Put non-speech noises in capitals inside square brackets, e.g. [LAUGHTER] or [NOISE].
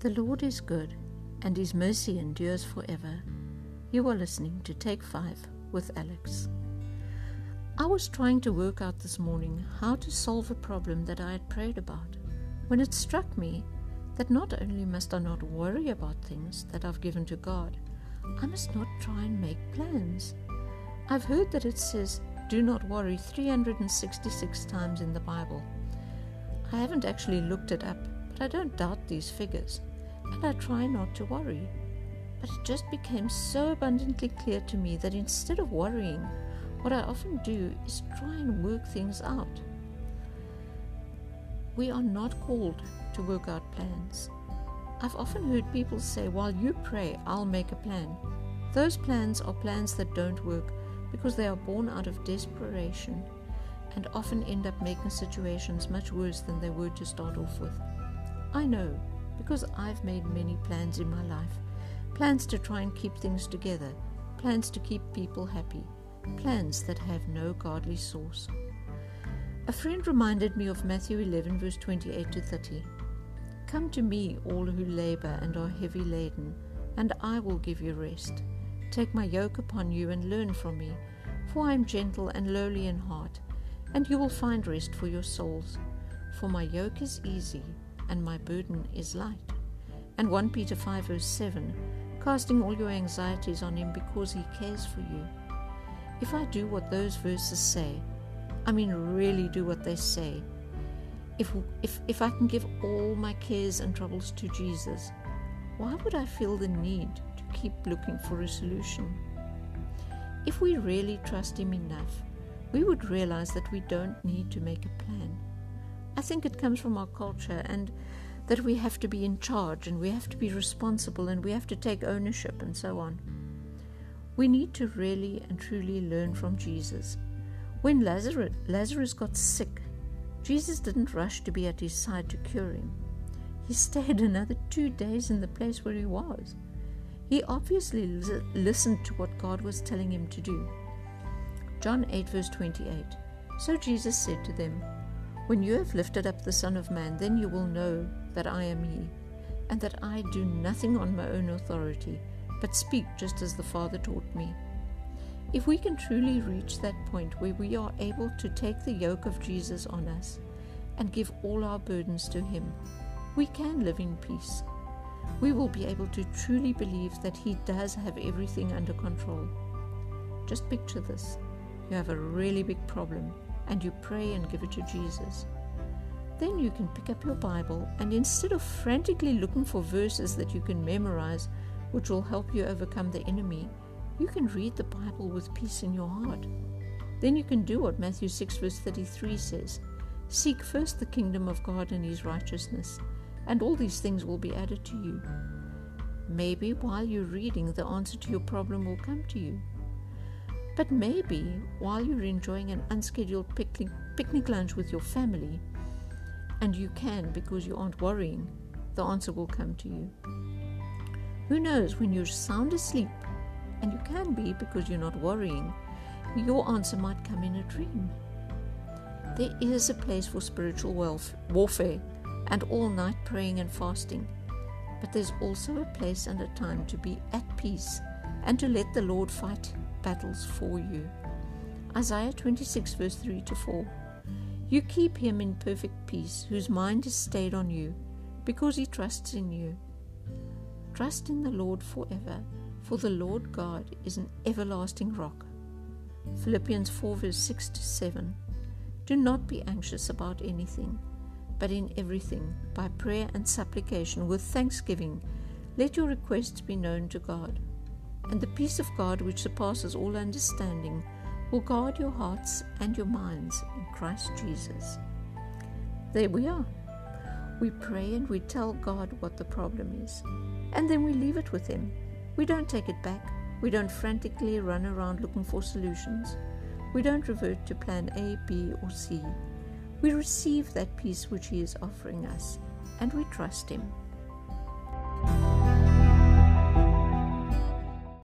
The Lord is good, and his mercy endures forever. You are listening to Take 5 with Alex. I was trying to work out this morning how to solve a problem that I had prayed about when it struck me that not only must I not worry about things that I've given to God, I must not try and make plans. I've heard that it says, do not worry 366 times in the Bible. I haven't actually looked it up, but I don't doubt these figures, and I try not to worry. But it just became so abundantly clear to me that instead of worrying, what I often do is try and work things out. We are not called to work out plans. I've often heard people say, while you pray, I'll make a plan. Those plans are plans that don't work because they are born out of desperation and often end up making situations much worse than they were to start off with. I know because I've made many plans in my life plans to try and keep things together, plans to keep people happy, plans that have no godly source. A friend reminded me of Matthew 11, verse 28 to 30. Come to me, all who labor and are heavy laden, and I will give you rest. Take my yoke upon you and learn from me, for I am gentle and lowly in heart and you will find rest for your souls. For my yoke is easy, and my burden is light. And 1 Peter 5, verse 7 casting all your anxieties on him because he cares for you. If I do what those verses say, I mean, really do what they say, if, if, if I can give all my cares and troubles to Jesus, why would I feel the need to keep looking for a solution? If we really trust Him enough, we would realize that we don't need to make a plan. I think it comes from our culture and that we have to be in charge and we have to be responsible and we have to take ownership and so on. We need to really and truly learn from Jesus. When Lazarus, Lazarus got sick, Jesus didn't rush to be at his side to cure him. He stayed [LAUGHS] another two days in the place where he was. He obviously listened to what God was telling him to do. John 8, verse 28. So Jesus said to them, When you have lifted up the Son of Man, then you will know that I am He, and that I do nothing on my own authority, but speak just as the Father taught me. If we can truly reach that point where we are able to take the yoke of Jesus on us and give all our burdens to Him, we can live in peace. We will be able to truly believe that He does have everything under control. Just picture this you have a really big problem and you pray and give it to Jesus. Then you can pick up your Bible and instead of frantically looking for verses that you can memorize, which will help you overcome the enemy, you can read the Bible with peace in your heart. Then you can do what Matthew 6, verse 33 says Seek first the kingdom of God and his righteousness, and all these things will be added to you. Maybe while you're reading, the answer to your problem will come to you. But maybe while you're enjoying an unscheduled picnic, picnic lunch with your family, and you can because you aren't worrying, the answer will come to you. Who knows, when you're sound asleep, and you can be because you're not worrying, your answer might come in a dream. There is a place for spiritual warfare and all night praying and fasting, but there's also a place and a time to be at peace and to let the Lord fight battles for you. Isaiah 26, verse 3 to 4. You keep him in perfect peace, whose mind is stayed on you, because he trusts in you. Trust in the Lord forever, for the Lord God is an everlasting rock. Philippians 4, verse 6 to 7. Do not be anxious about anything, but in everything, by prayer and supplication, with thanksgiving, let your requests be known to God and the peace of God, which surpasses all understanding, will guard your hearts and your minds in Christ Jesus. There we are. We pray and we tell God what the problem is, and then we leave it with Him. We don't take it back. We don't frantically run around looking for solutions. We don't revert to plan A, B, or C. We receive that peace which He is offering us, and we trust Him.